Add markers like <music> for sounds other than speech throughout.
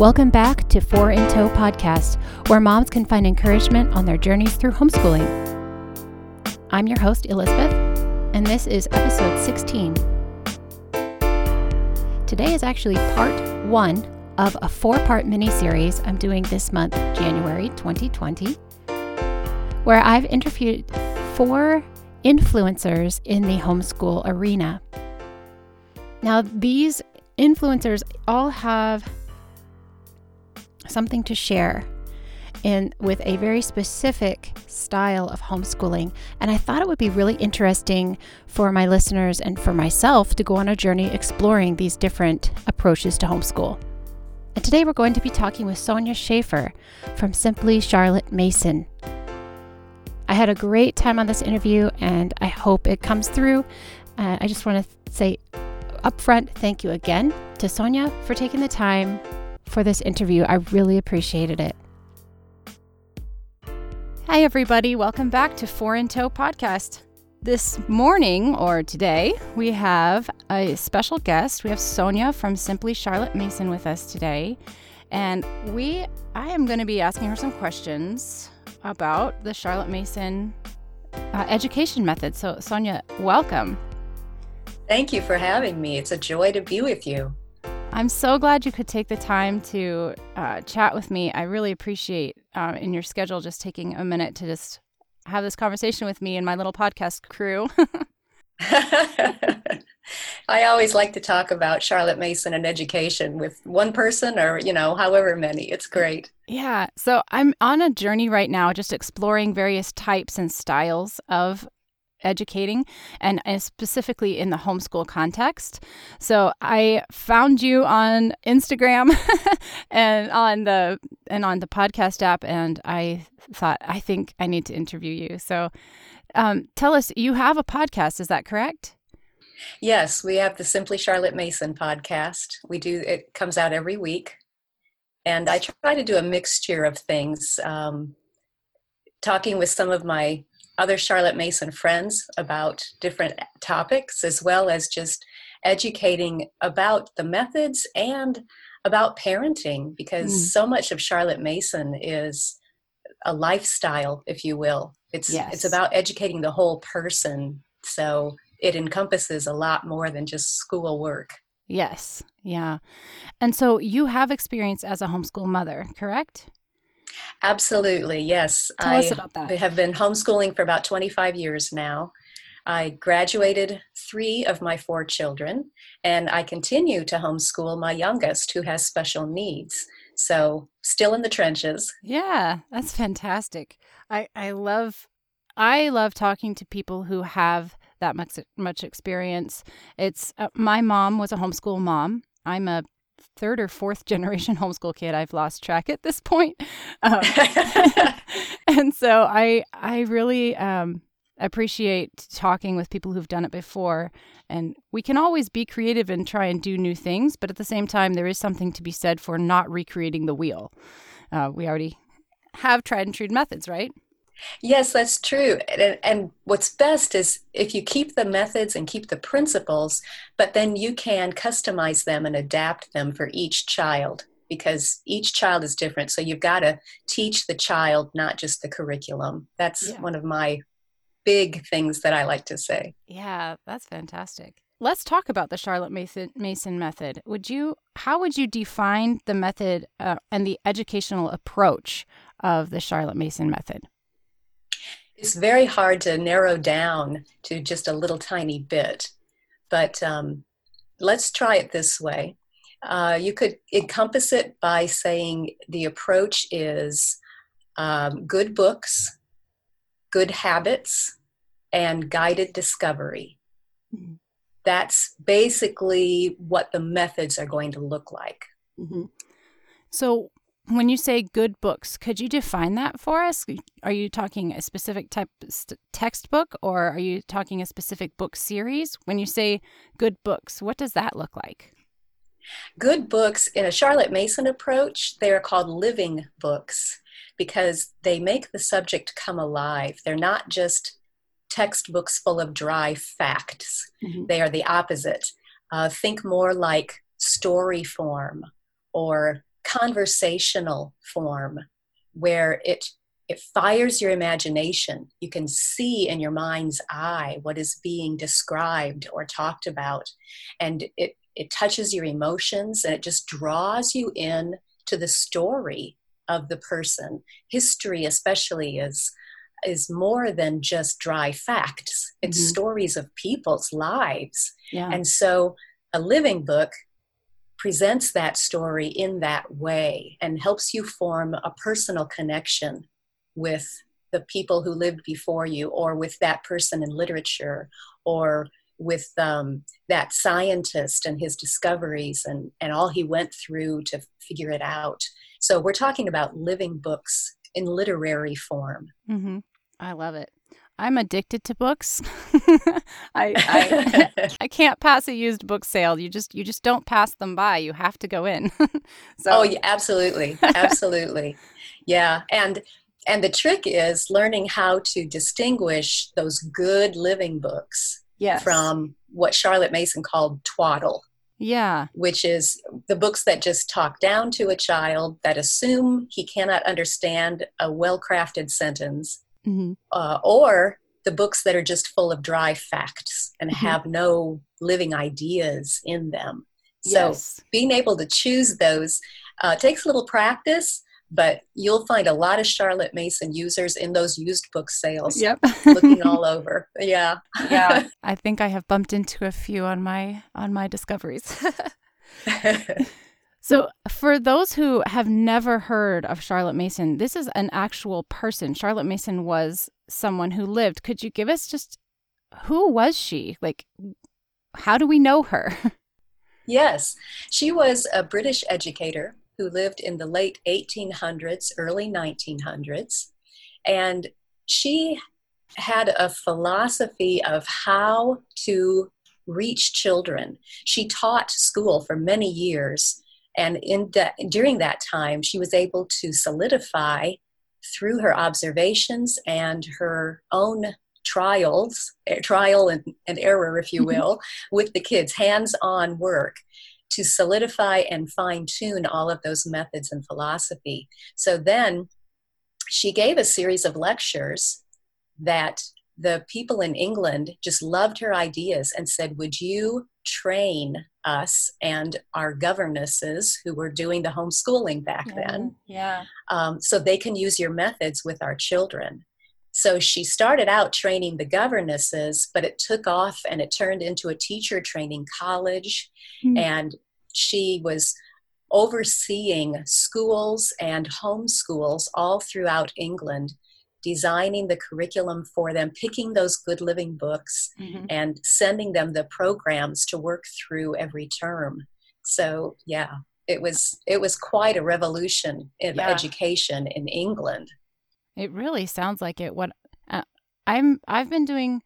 Welcome back to Four in Tow podcast, where moms can find encouragement on their journeys through homeschooling. I'm your host, Elizabeth, and this is episode 16. Today is actually part one of a four part mini series I'm doing this month, January 2020, where I've interviewed four influencers in the homeschool arena. Now, these influencers all have something to share in with a very specific style of homeschooling and I thought it would be really interesting for my listeners and for myself to go on a journey exploring these different approaches to homeschool. And today we're going to be talking with Sonya Shafer from Simply Charlotte Mason. I had a great time on this interview and I hope it comes through. Uh, I just want to say upfront thank you again to Sonya for taking the time for this interview. I really appreciated it. Hi, everybody. Welcome back to Four in Tow podcast. This morning or today, we have a special guest. We have Sonya from Simply Charlotte Mason with us today. And we, I am going to be asking her some questions about the Charlotte Mason uh, education method. So, Sonya, welcome. Thank you for having me. It's a joy to be with you. I'm so glad you could take the time to uh, chat with me. I really appreciate uh, in your schedule just taking a minute to just have this conversation with me and my little podcast crew. <laughs> <laughs> I always like to talk about Charlotte Mason and education with one person or, you know, however many. It's great. Yeah. So I'm on a journey right now, just exploring various types and styles of educating and specifically in the homeschool context. So I found you on Instagram <laughs> and on the and on the podcast app and I thought I think I need to interview you. So um, tell us you have a podcast, is that correct? Yes, we have the Simply Charlotte Mason podcast. We do it comes out every week. And I try to do a mixture of things. Um, talking with some of my other Charlotte Mason friends about different topics, as well as just educating about the methods and about parenting, because mm. so much of Charlotte Mason is a lifestyle, if you will. It's yes. it's about educating the whole person. So it encompasses a lot more than just school work. Yes. Yeah. And so you have experience as a homeschool mother, correct? Absolutely, yes. Tell I us about that. have been homeschooling for about 25 years now. I graduated three of my four children, and I continue to homeschool my youngest who has special needs. So, still in the trenches. Yeah, that's fantastic. I, I love I love talking to people who have that much much experience. It's uh, my mom was a homeschool mom. I'm a third or fourth <laughs> generation homeschool kid. I've lost track at this point. Um, <laughs> <laughs> and so I I really um, appreciate talking with people who've done it before. And we can always be creative and try and do new things, but at the same time, there is something to be said for not recreating the wheel. Uh, we already have tried and true methods, right? Yes, that's true. And, and, what's best is if you keep the methods and keep the principles, but then you can customize them and adapt them for each child because each child is different. So you've got to teach the child, not just the curriculum. That's yeah. one of my big things that I like to say. Yeah, that's fantastic. Let's talk about the Charlotte Mason, Mason method. Would you how would you define the method uh, and the educational approach of the Charlotte Mason method? It's very hard to narrow down to just a little tiny bit. But um, let's try it this way. Uh, you could encompass it by saying the approach is um, good books, good habits, and guided discovery. Mm-hmm. That's basically what the methods are going to look like. Mm-hmm. So, when you say good books, could you define that for us? Are you talking a specific type st- textbook or are you talking a specific book series? When you say good books, what does that look like? Good books in a Charlotte Mason approach, they are called living books because they make the subject come alive. They're not just textbooks full of dry facts, mm-hmm. they are the opposite. Uh, think more like story form or conversational form where it it fires your imagination. You can see in your mind's eye what is being described or talked about. And it, it touches your emotions and it just draws you in to the story of the person. History, especially, is is more than just dry facts. It's mm-hmm. stories of people's lives. Yeah. And so a living book presents that story in that way and helps you form a personal connection with the people who lived before you or with that person in literature or with um, that scientist and his discoveries and, and all he went through to figure it out. So we're talking about living books in literary form. Mm-hmm. I love it. I'm addicted to books. <laughs> I, I, <laughs> I can't pass a used book sale. You just you just don't pass them by. You have to go in. <laughs> so Oh, yeah, absolutely. Absolutely. yeah, and and the trick is learning how to distinguish those good living books yes. from what Charlotte Mason called twaddle. Yeah. Which is the books that just talk down to a child that assume he cannot understand a well crafted sentence, mm-hmm. uh, or the books that are just full of dry facts and mm-hmm. have no living ideas in them. So yes. being able to choose those uh, takes a little practice, but you'll find a lot of Charlotte Mason users in those used book sales. Yep. looking all <laughs> over. Yeah. Yeah. <laughs> I think I have bumped into a few on my on my discoveries. <laughs> so, for those who have never heard of Charlotte Mason, this is an actual person. Charlotte Mason was someone who lived. Could you give us just who was she? Like how do we know her? <laughs> Yes. She was a British educator who lived in the late 1800s, early 1900s. And she had a philosophy of how to reach children. She taught school for many years. And in that, during that time, she was able to solidify through her observations and her own trials, eh, trial and, and error, if you will, with the kids, hands on work to solidify and fine tune all of those methods and philosophy. So then she gave a series of lectures that the people in England just loved her ideas and said, Would you train us and our governesses who were doing the homeschooling back mm-hmm. then? Yeah. Um, so they can use your methods with our children. So she started out training the governesses, but it took off and it turned into a teacher training college. Mm-hmm. And she was overseeing schools and homeschools all throughout England, designing the curriculum for them, picking those good living books, mm-hmm. and sending them the programs to work through every term. So, yeah, it was it was quite a revolution in yeah. education in England. It really sounds like it. What uh, I'm I've been doing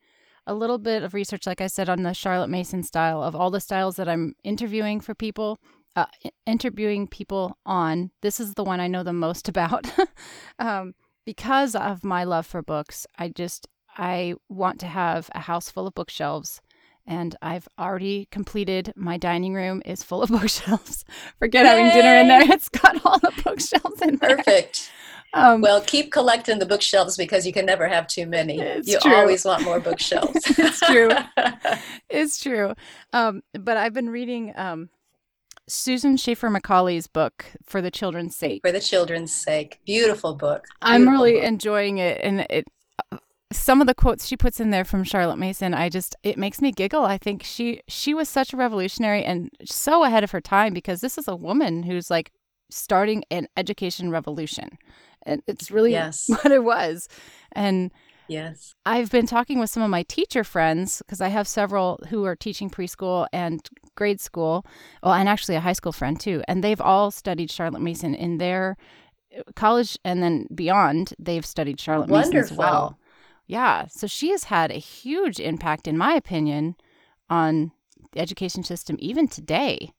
a little bit of research, like I said, on the Charlotte Mason style of all the styles that I'm interviewing for people, uh, interviewing people on. This is the one I know the most <laughs> about. um, because of my love for books, I just I want to have a house full of bookshelves and I've already completed my dining room is full of <laughs> bookshelves. Forget Yay! having dinner in there. It's got all the bookshelves in there. Perfect. <laughs> Um, well, keep collecting the bookshelves because you can never have too many. You true. always want more <laughs> bookshelves. it's true. it's true. Um, but I've been reading um, Susan Schaeffer Macaulay's book, For the Children's Sake. For the Children's Sake. Beautiful book. Beautiful I'm really book. enjoying it. And it, some of the quotes she puts in there from Charlotte Mason, I just it makes me giggle. I think she she was such a revolutionary and so ahead of her time because this is a woman who's like starting an education revolution. And it's really yes. <laughs> what it was. And yes. I've been talking with some of my teacher friends because I have several who are teaching preschool and grade school. Well, and actually a high school friend too. And they've all studied Charlotte Mason in their uh, college and then beyond. They've studied Charlotte Wonderful. Mason as well. Yeah. So she has had a huge impact, in my opinion, on the education system even today.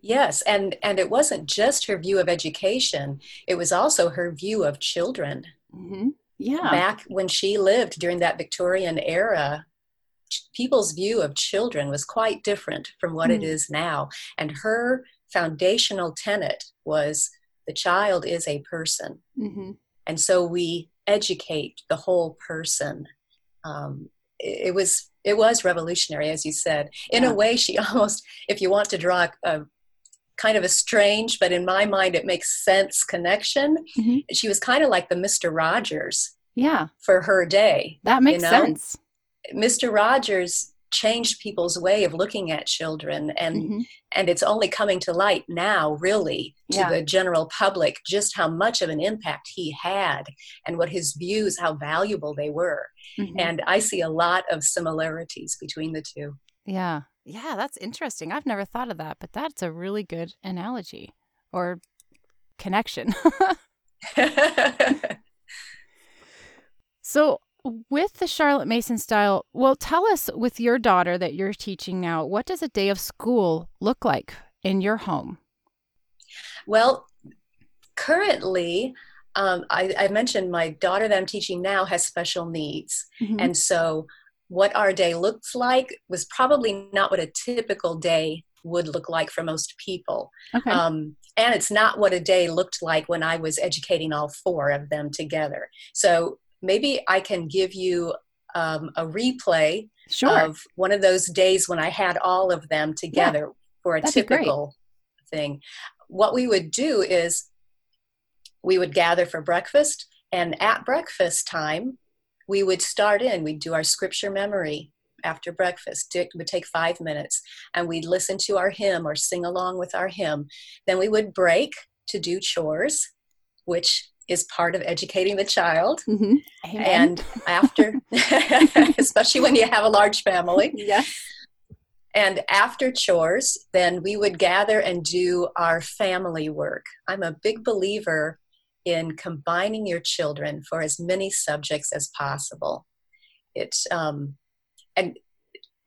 Yes, and and it wasn't just her view of education; it was also her view of children. Mm-hmm. Yeah, back when she lived during that Victorian era, people's view of children was quite different from what mm. it is now. And her foundational tenet was the child is a person. Mm-hmm. And so we educate the whole person. Um, it, it was it was revolutionary, as you said. In Yeah. a way, she <laughs> almost, if you want to draw a, a kind of a strange, but in my mind, it makes sense connection. Mhm. She was kind of like the Mister Rogers Yeah, for her day. that makes know? sense. Mr. Rogers changed people's way of looking at children and Mhm. and it's only coming to light now really to Yeah. the general public just how much of an impact he had and what his views how valuable they were Mhm. and i see a lot of similarities between the two Yeah. Yeah, that's interesting. I've never thought of that, but that's a really good analogy or connection. <laughs> <laughs> so, with the Charlotte Mason style, well, tell us with your daughter that you're teaching now, what does a day of school look like in your home? well currently um, I, I mentioned my daughter that i'm teaching now has special needs Mhm. And so, what our day looks like was probably not what a typical day would look like for most people. okay. Um, and it's not what a day looked like when I was educating all four of them together. So, maybe I can give you um, a replay sure. of one of those days when I had all of them together for a that'd typical thing. What we would do is we would gather for breakfast, and at breakfast time, we would start in, we'd do our scripture memory after breakfast. It would take five minutes, and we'd listen to our hymn or sing along with our hymn. Then we would break to do chores, which is part of educating the child. Mhm. And after, <laughs> especially when you have a large family, yes. and after chores, then we would gather and do our family work. I'm a big believer in combining your children for as many subjects as possible. It's um, and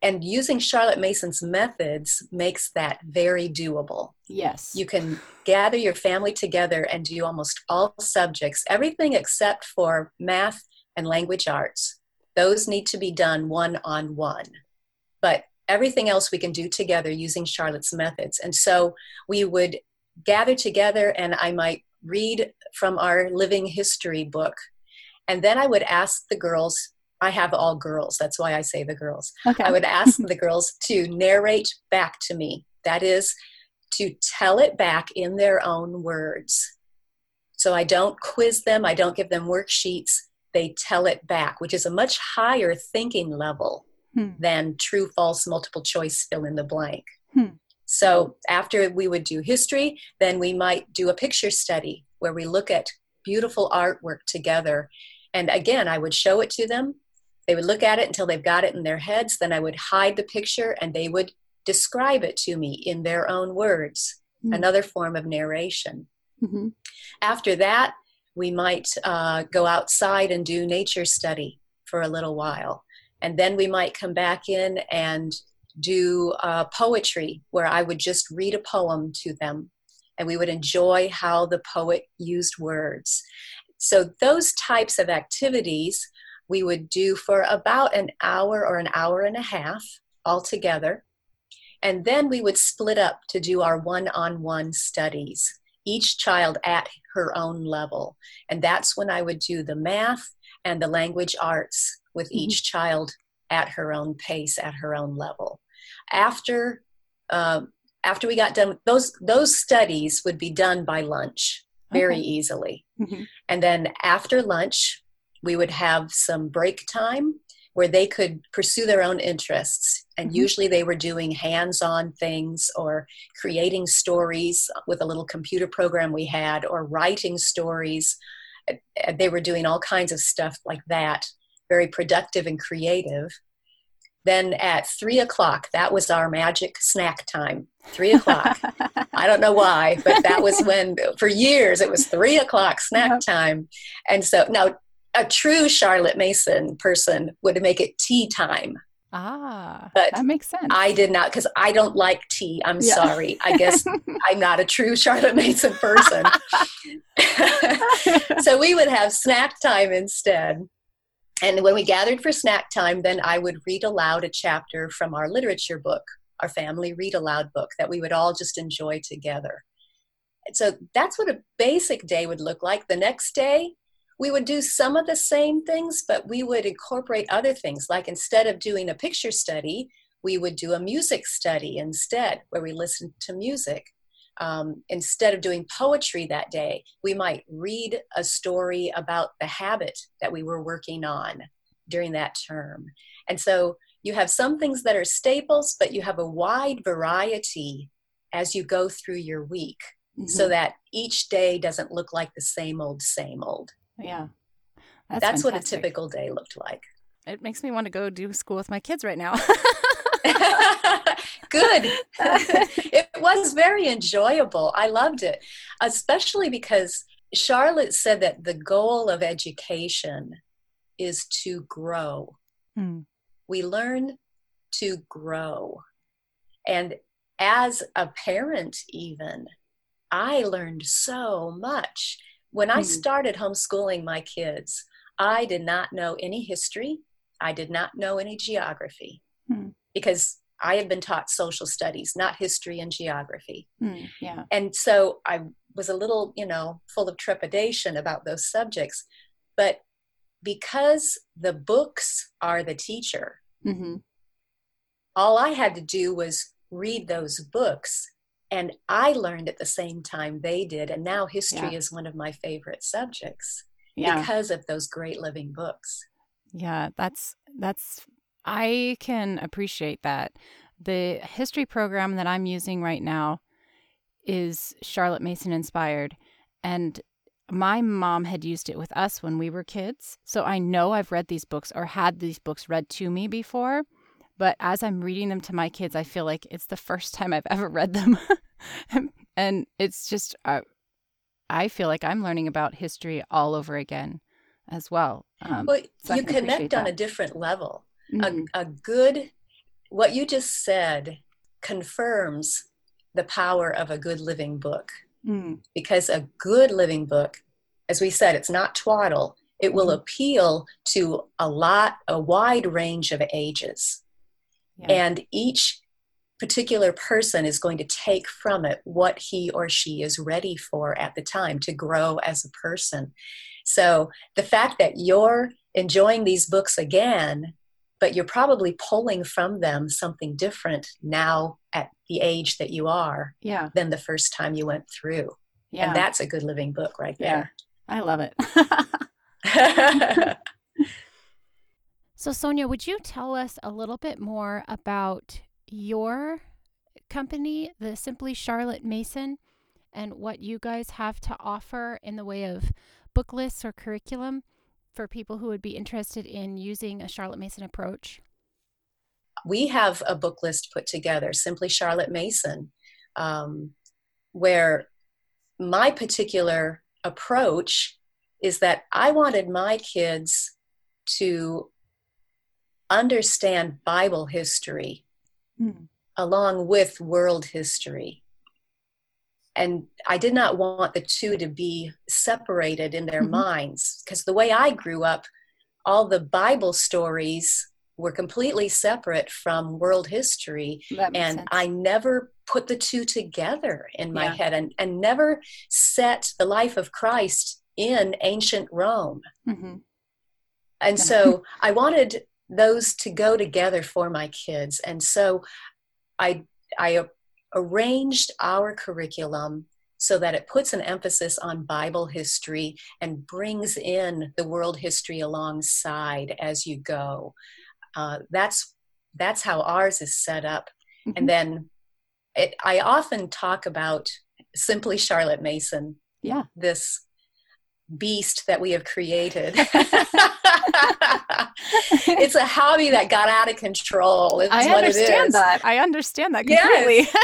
and using Charlotte Mason's methods makes that very doable. Yes. You can gather your family together and do almost all subjects, everything except for math and language arts. Those need to be done one on one. But everything else we can do together using Charlotte's methods. And so we would gather together and I might read from our living history book. And then I would ask the girls, I have all girls, that's why I say the girls. okay. I would <laughs> ask the girls to narrate back to me. That is, to tell it back in their own words. So I don't quiz them, I don't give them worksheets. They tell it back, which is a much higher thinking level Hmm. than true, false, multiple choice fill in the blank. Hmm. So after we would do history, then we might do a picture study where we look at beautiful artwork together. And again, I would show it to them. They would look at it until they've got it in their heads. Then I would hide the picture and they would describe it to me in their own words, Hmm. another form of narration. Mhm. After that, we might uh, go outside and do nature study for a little while. And then we might come back in and do uh, poetry, where I would just read a poem to them. And we would enjoy how the poet used words. So, those types of activities we would do for about an hour or an hour and a half altogether. And then we would split up to do our one on one studies, each child at her own level. And that's when I would do the math and the language arts with Mhm. each child at her own pace, at her own level. After, um, after we got done, those, those studies would be done by lunch very Okay. easily. Mhm. And then after lunch, we would have some break time where they could pursue their own interests. And Mhm. usually they were doing hands on things or creating stories with a little computer program we had or writing stories. Uh, uh, They were doing all kinds of stuff like that, very productive and creative. Then at three o'clock, that was our magic snack time. Three o'clock. <laughs> I don't know why, but that was when, for years, it was three o'clock snack Yep. time. And so now, a true Charlotte Mason person would make it tea time. ah, But that makes sense. I did not, because I don't like tea. I'm Yeah. sorry. I guess <laughs> I'm not a true Charlotte Mason person. <laughs> so we would have snack time instead. And when we gathered for snack time, then I would read aloud a chapter from our literature book, our family read aloud book that we would all just enjoy together. so that's what a basic day would look like. The next day, we would do some of the same things, but we would incorporate other things. Like instead of doing a picture study, we would do a music study instead, where we listened to music. Um, instead of doing poetry that day, we might read a story about the habit that we were working on during that term. And so you have some things that are staples, but you have a wide variety as you go through your week mm-hmm. so that each day doesn't look like the same old, same old. Yeah. That's, That's what a typical day looked like. It makes me want to go do school with my kids right now. <laughs> <laughs> Good. it was very enjoyable. I loved it, especially because Charlotte said that the goal of education is to grow. Hmm. We learn to grow. And as a parent, even, I learned so much. When I hmm. started homeschooling my kids, I did not know any history, I did not know any geography hmm. Because I had been taught social studies, not history and geography. Hmm, yeah. And so I was a little, you know, full of trepidation about those subjects. But because the books are the teacher, mm-hmm. all I had to do was read those books. And I learned at the same time they did. And now history yeah. is one of my favorite subjects yeah. because of those great living books. Yeah, that's that's I can appreciate that. The history program that I'm using right now is Charlotte Mason inspired. And my mom had used it with us when we were kids. So I know I've read these books or had these books read to me before. But as I'm reading them to my kids, I feel like it's the first time I've <laughs> ever read them. and it's just, uh, I feel like I'm learning about history all over again as well. Um, well, so you connect on a different level mm-hmm. a, a good what you just said confirms the power of a good living book mm. because a good living book as we said it's not twaddle it will mm-hmm. appeal to a lot a wide range of ages yeah. and each particular person is going to take from it what he or she is ready for at the time to grow as a person so the fact that you're enjoying these books again but you're probably pulling from them something different now at the age that you are yeah. than the first time you went through. Yeah. And that's a good living book right there. Yeah. I love it. <laughs> so, Sonya, would you tell us a little bit more about your company, the Simply Charlotte Mason, and what you guys have to offer in the way of book lists or curriculum? For people who would be interested in using a Charlotte Mason approach? We have a book list put together, Simply Charlotte Mason, um, where my particular approach is that I wanted my kids to understand Bible history mm. along with world history and I did not want the two to be separated in their mm-hmm. minds because the way I grew up, all the Bible stories were completely separate from world history. And sense. I never put the two together in my yeah. head and, and never set the life of Christ in ancient Rome. Mm-hmm. And so <laughs> I wanted those to go together for my kids. And so I I arranged our curriculum so that it puts an emphasis on Bible history and brings in the world history alongside as you go. Uh, that's that's how ours is set up, mm-hmm. and then it, I often talk about simply Charlotte Mason. Yeah, this beast that we have created. <laughs> it's a hobby that got out of control. I understand that. I understand that completely. Yes.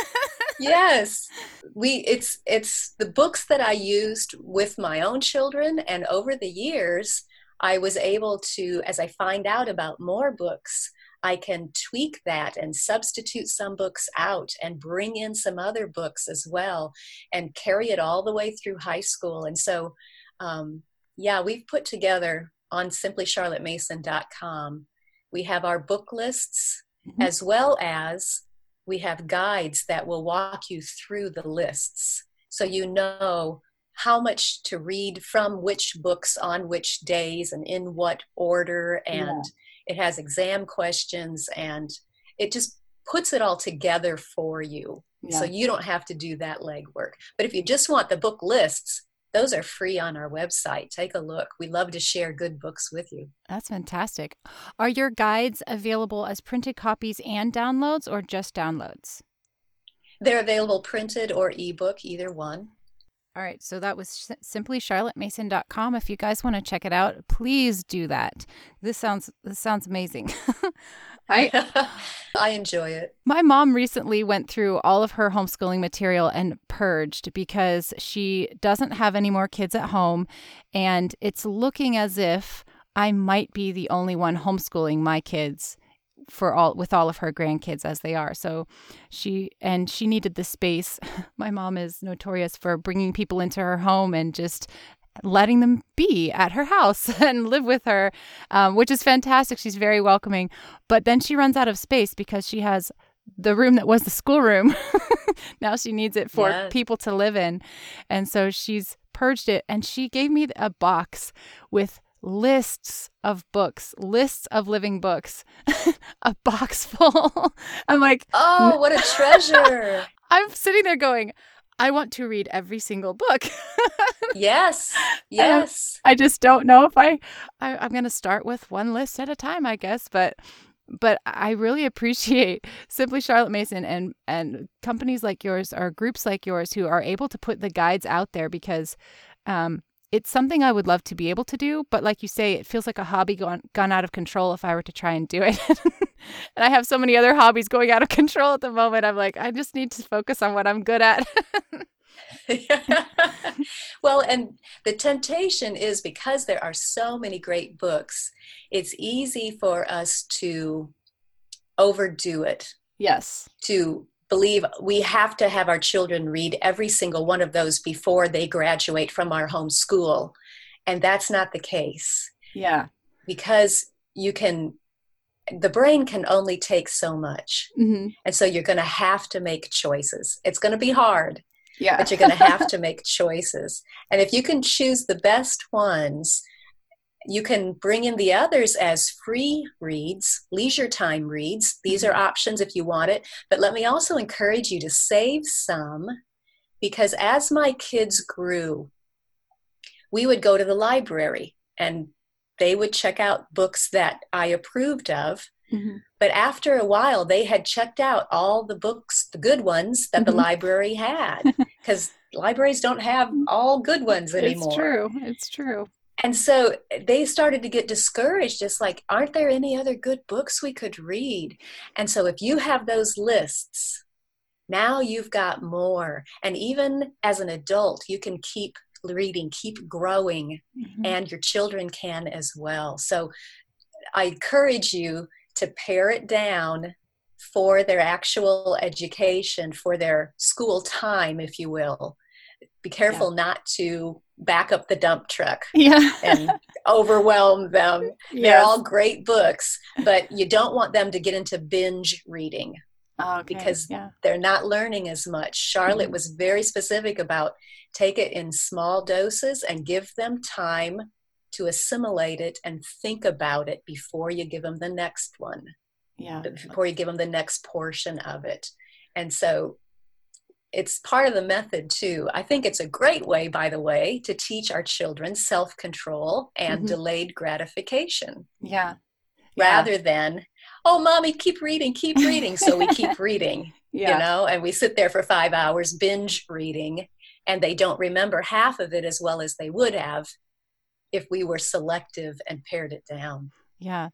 <laughs> yes. We it's it's the books that I used with my own children and over the years I was able to as I find out about more books I can tweak that and substitute some books out and bring in some other books as well and carry it all the way through high school. And so, um, yeah, we've put together on simplycharlottemason.com. We have our book lists mm-hmm. as well as we have guides that will walk you through the lists so you know how much to read from which books on which days and in what order and yeah. it has exam questions and it just puts it all together for you yeah. so you don't have to do that legwork but if you just want the book lists those are free on our website. Take a look. We love to share good books with you. That's fantastic. Are your guides available as printed copies and downloads or just downloads? They're available printed or ebook either one all right, so that was simply charlottemason.com. If you guys want to check it out, please do that. This sounds this sounds amazing. <laughs> I <laughs> I enjoy it. My mom recently went through all of her homeschooling material and purged because she doesn't have any more kids at home and it's looking as if I might be the only one homeschooling my kids for all with all of her grandkids as they are. So she and she needed the space. <laughs> My mom is notorious for bringing people into her home and just letting them be at her house <laughs> and live with her, um, which is fantastic. She's very welcoming. But then she runs out of space because she has the room that was the schoolroom. <laughs> now she needs it for yeah. people to live in. And so she's purged it and she gave me a box with lists of books, lists of living books, <laughs> a box full. <laughs> I'm like, oh, what a <laughs> treasure. I'm sitting there going, I want to read every single book. yes. Yes. I just don't know if I, I I'm going to start with one list at a time, I guess, but but I really appreciate Simply Charlotte Mason and and companies like yours or groups like yours who are able to put the guides out there because um, it's something I would love to be able to do, but like you say, it feels like a hobby gone gone out of control if I were to try and do it. <laughs> and I have so many other hobbies going out of control at the moment. I'm like, I just need to focus on what I'm good at. <laughs> well, and the temptation is because there are so many great books, it's easy for us to overdo it. Yes. To believe we have to have our children read every single one of those before they graduate from our home school. And that's not the case. Yeah. Because you can, the brain can only take so much. Mm-hmm. And so you're going to have to make choices. It's going to be hard. Yeah. But you're going to have <laughs> to make choices. And if you can choose the best ones, you can bring in the others as free reads, leisure time reads. These are mm-hmm. options if you want it. But let me also encourage you to save some because as my kids grew, we would go to the library and they would check out books that I approved of. Mm-hmm. But after a while, they had checked out all the books, the good ones that mm-hmm. the library had, <laughs> because libraries don't have all good ones anymore. It's true. It's true and so they started to get discouraged just like aren't there any other good books we could read and so if you have those lists now you've got more and even as an adult you can keep reading keep growing mm-hmm. and your children can as well so i encourage you to pare it down for their actual education for their school time if you will be careful yeah. not to back up the dump truck <laughs> yeah. and overwhelm them. Yes. They're all great books, but you don't want them to get into binge reading okay. because yeah. they're not learning as much. Charlotte mm-hmm. was very specific about take it in small doses and give them time to assimilate it and think about it before you give them the next one. Yeah. Before you give them the next portion of it. And so it's part of the method too. I think it's a great way, by the way, to teach our children self control and mm-hmm. delayed gratification. Yeah. Rather yeah. than, oh, mommy, keep reading, keep reading. So we keep <laughs> reading, yeah. you know, and we sit there for five hours binge reading, and they don't remember half of it as well as they would have if we were selective and pared it down. Yeah.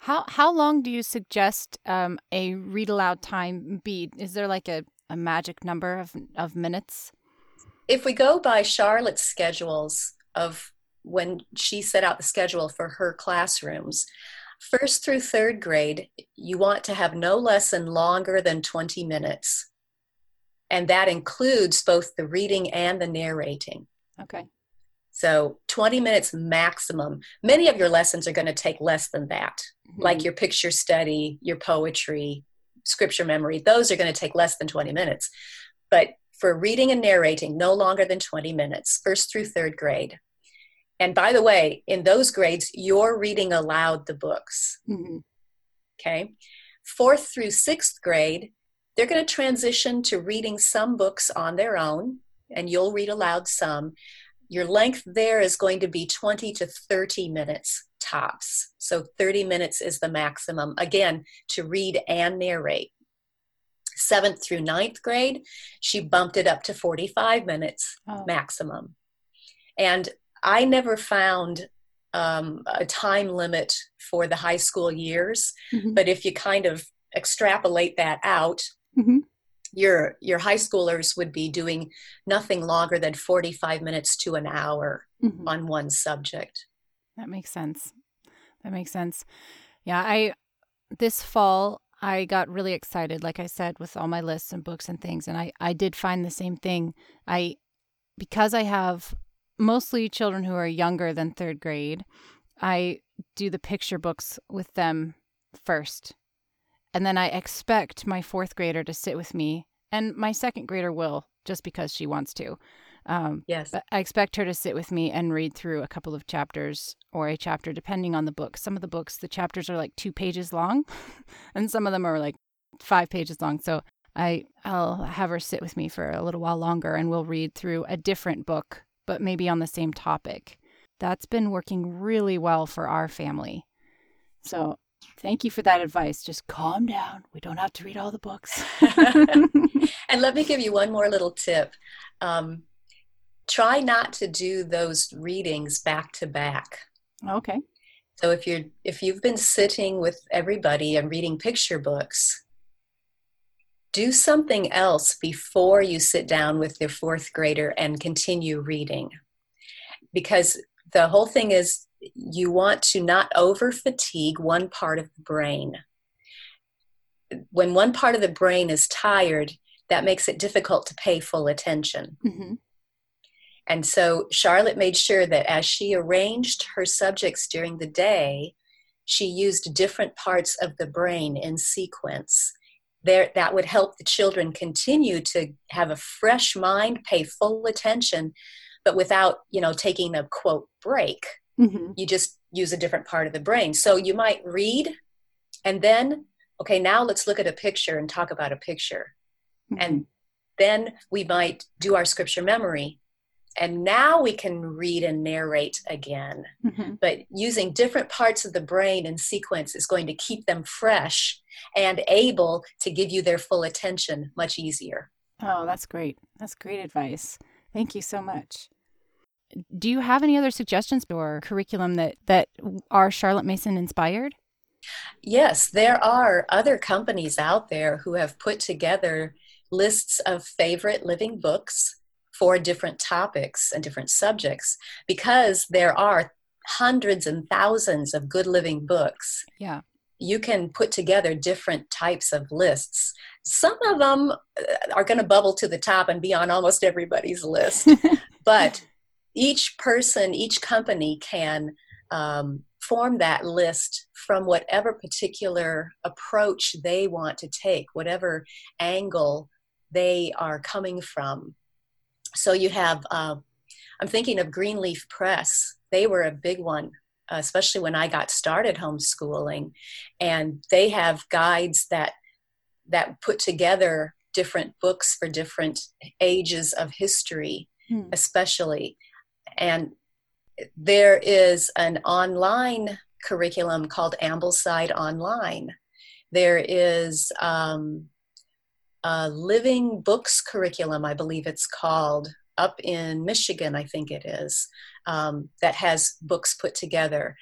How how long do you suggest um, a read aloud time be? Is there like a a magic number of, of minutes? If we go by Charlotte's schedules of when she set out the schedule for her classrooms, first through third grade, you want to have no lesson longer than 20 minutes. And that includes both the reading and the narrating. Okay. So 20 minutes maximum. Many of your lessons are going to take less than that, mm-hmm. like your picture study, your poetry, scripture memory, those are going to take less than 20 minutes. But for reading and narrating, no longer than 20 minutes, first through third grade. And by the way, in those grades, you're reading aloud the books. Mm-hmm. Okay. Fourth through sixth grade, they're going to transition to reading some books on their own, and you'll read aloud some. Your length there is going to be 20 to 30 minutes tops. So 30 minutes is the maximum, again, to read and narrate. Seventh through ninth grade, she bumped it up to 45 minutes oh. maximum. And I never found um, a time limit for the high school years, mm-hmm. but if you kind of extrapolate that out, mm-hmm. your your high schoolers would be doing nothing longer than 45 minutes to an hour mm-hmm. on one subject. That makes sense. That makes sense. Yeah, I this fall I got really excited, like I said, with all my lists and books and things, and I I did find the same thing. I because I have mostly children who are younger than third grade. I do the picture books with them first. And then I expect my fourth grader to sit with me, and my second grader will just because she wants to. Um, yes. I expect her to sit with me and read through a couple of chapters or a chapter, depending on the book. Some of the books, the chapters are like two pages long, <laughs> and some of them are like five pages long. So I I'll have her sit with me for a little while longer, and we'll read through a different book but maybe on the same topic. That's been working really well for our family. So thank you for that advice. Just calm down. We don't have to read all the books. <laughs> <laughs> and let me give you one more little tip. Um, try not to do those readings back to back. Okay. So if you're if you've been sitting with everybody and reading picture books, do something else before you sit down with your fourth grader and continue reading. Because the whole thing is you want to not over fatigue one part of the brain. When one part of the brain is tired, that makes it difficult to pay full attention. Mm-hmm. And so Charlotte made sure that as she arranged her subjects during the day, she used different parts of the brain in sequence. There that would help the children continue to have a fresh mind pay full attention but without you know taking a quote break. Mm-hmm. you just use a different part of the brain. So you might read and then okay now let's look at a picture and talk about a picture. Mm-hmm. and then we might do our scripture memory and now we can read and narrate again. Mm-hmm. But using different parts of the brain in sequence is going to keep them fresh and able to give you their full attention much easier. Oh, that's great. That's great advice. Thank you so much. Do you have any other suggestions or curriculum that, that are Charlotte Mason inspired? Yes, there are other companies out there who have put together lists of favorite living books for different topics and different subjects because there are hundreds and thousands of good living books. Yeah. You can put together different types of lists. Some of them uh, are going to bubble to the top and be on almost everybody's list. <laughs> but each person, each company can um, form that list from whatever particular approach they want to take, whatever angle they are coming from so you have uh, i'm thinking of greenleaf press. They were a big one especially when i got started homeschooling. And they have guides that that put together different books for different ages of history hmm. especially. And there is an online curriculum called ambleside online. There is um, uh, Living Books curriculum, I believe it's called, up in Michigan, I think it is, um, that has books put together.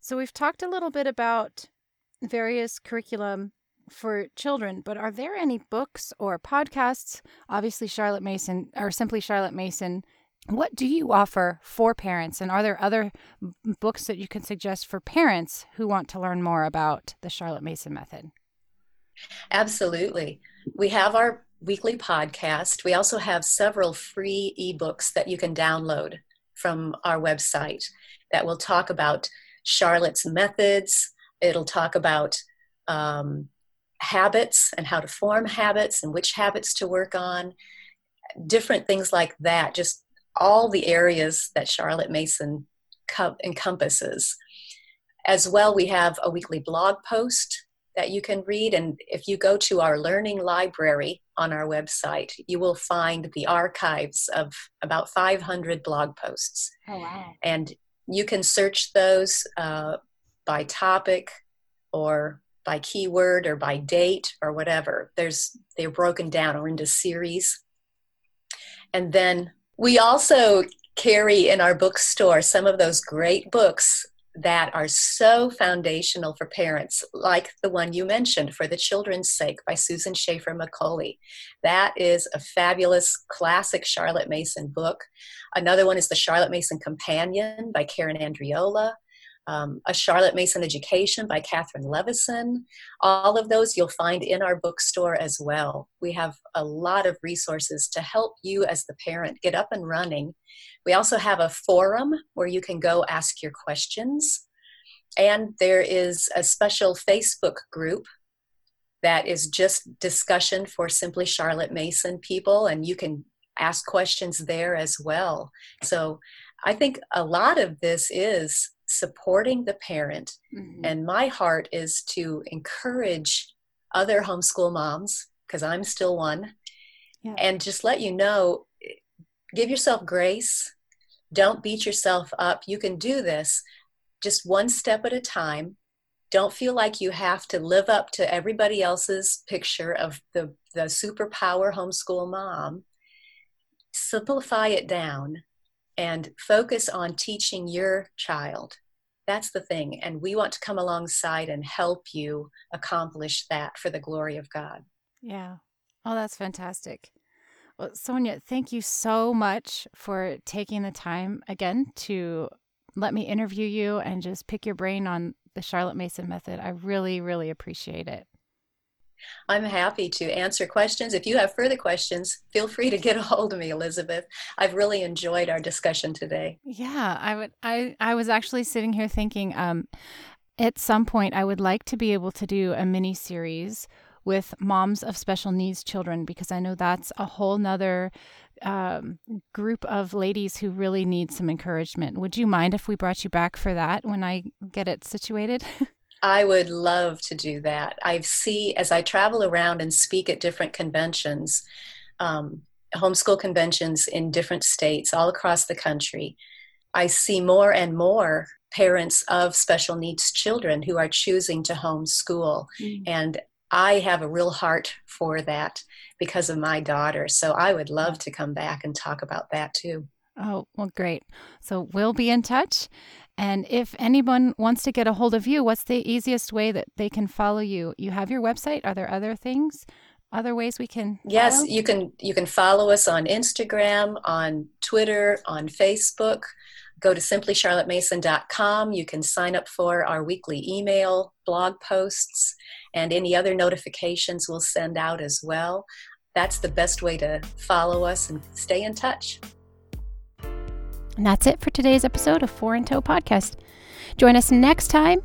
So we've talked a little bit about various curriculum for children, but are there any books or podcasts? Obviously, Charlotte Mason, or simply Charlotte Mason. What do you offer for parents? And are there other books that you can suggest for parents who want to learn more about the Charlotte Mason method? Absolutely. We have our weekly podcast. We also have several free ebooks that you can download from our website that will talk about Charlotte's methods. It'll talk about um, habits and how to form habits and which habits to work on, different things like that, just all the areas that Charlotte Mason co- encompasses. As well, we have a weekly blog post that you can read. And if you go to our learning library on our website, you will find the archives of about 500 blog posts. Oh, wow. And you can search those uh, by topic or by keyword or by date or whatever. There's they're broken down or into series. And then we also carry in our bookstore some of those great books that are so foundational for parents, like the one you mentioned, For the Children's Sake by Susan Schaeffer Macaulay. That is a fabulous classic Charlotte Mason book. Another one is The Charlotte Mason Companion by Karen Andreola um, A Charlotte Mason Education by Catherine Levison. All of those you'll find in our bookstore as well. We have a lot of resources to help you as the parent get up and running. We also have a forum where you can go ask your questions. And there is a special Facebook group that is just discussion for Simply Charlotte Mason people, and you can ask questions there as well. So I think a lot of this is supporting the parent. Mm-hmm. And my heart is to encourage other homeschool moms, because I'm still one, yeah. and just let you know give yourself grace. Don't beat yourself up. You can do this just one step at a time. Don't feel like you have to live up to everybody else's picture of the, the superpower homeschool mom. Simplify it down and focus on teaching your child. That's the thing. And we want to come alongside and help you accomplish that for the glory of God. Yeah. Oh, that's fantastic. Well, Sonya, thank you so much for taking the time again to let me interview you and just pick your brain on the Charlotte Mason method. I really, really appreciate it. I'm happy to answer questions. If you have further questions, feel free to get a hold of me, Elizabeth. I've really enjoyed our discussion today. Yeah, I would I I was actually sitting here thinking um at some point I would like to be able to do a mini series with moms of special needs children because I know that's a whole nother um, group of ladies who really need some encouragement. Would you mind if we brought you back for that when I get it situated? <laughs> I would love to do that. I see as I travel around and speak at different conventions, um, homeschool conventions in different states all across the country. I see more and more parents of special needs children who are choosing to homeschool. Mm. And I have a real heart for that because of my daughter. So I would love to come back and talk about that too. Oh, well, great. So we'll be in touch. And if anyone wants to get a hold of you, what's the easiest way that they can follow you? You have your website. Are there other things, other ways we can? Yes, follow? you can. You can follow us on Instagram, on Twitter, on Facebook. Go to simplycharlottemason.com. You can sign up for our weekly email, blog posts, and any other notifications we'll send out as well. That's the best way to follow us and stay in touch. And that's it for today's episode of Four in Tow Podcast. Join us next time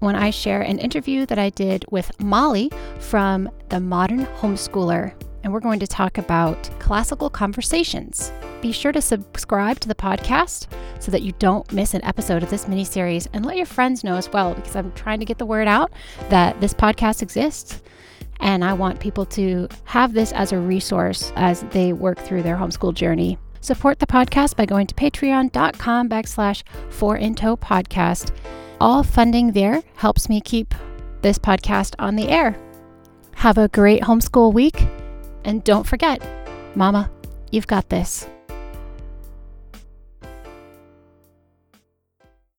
when I share an interview that I did with Molly from The Modern Homeschooler. And we're going to talk about classical conversations. Be sure to subscribe to the podcast so that you don't miss an episode of this mini series and let your friends know as well because I'm trying to get the word out that this podcast exists. And I want people to have this as a resource as they work through their homeschool journey. Support the podcast by going to patreon.com backslash four in podcast. All funding there helps me keep this podcast on the air. Have a great homeschool week. And don't forget, Mama, you've got this.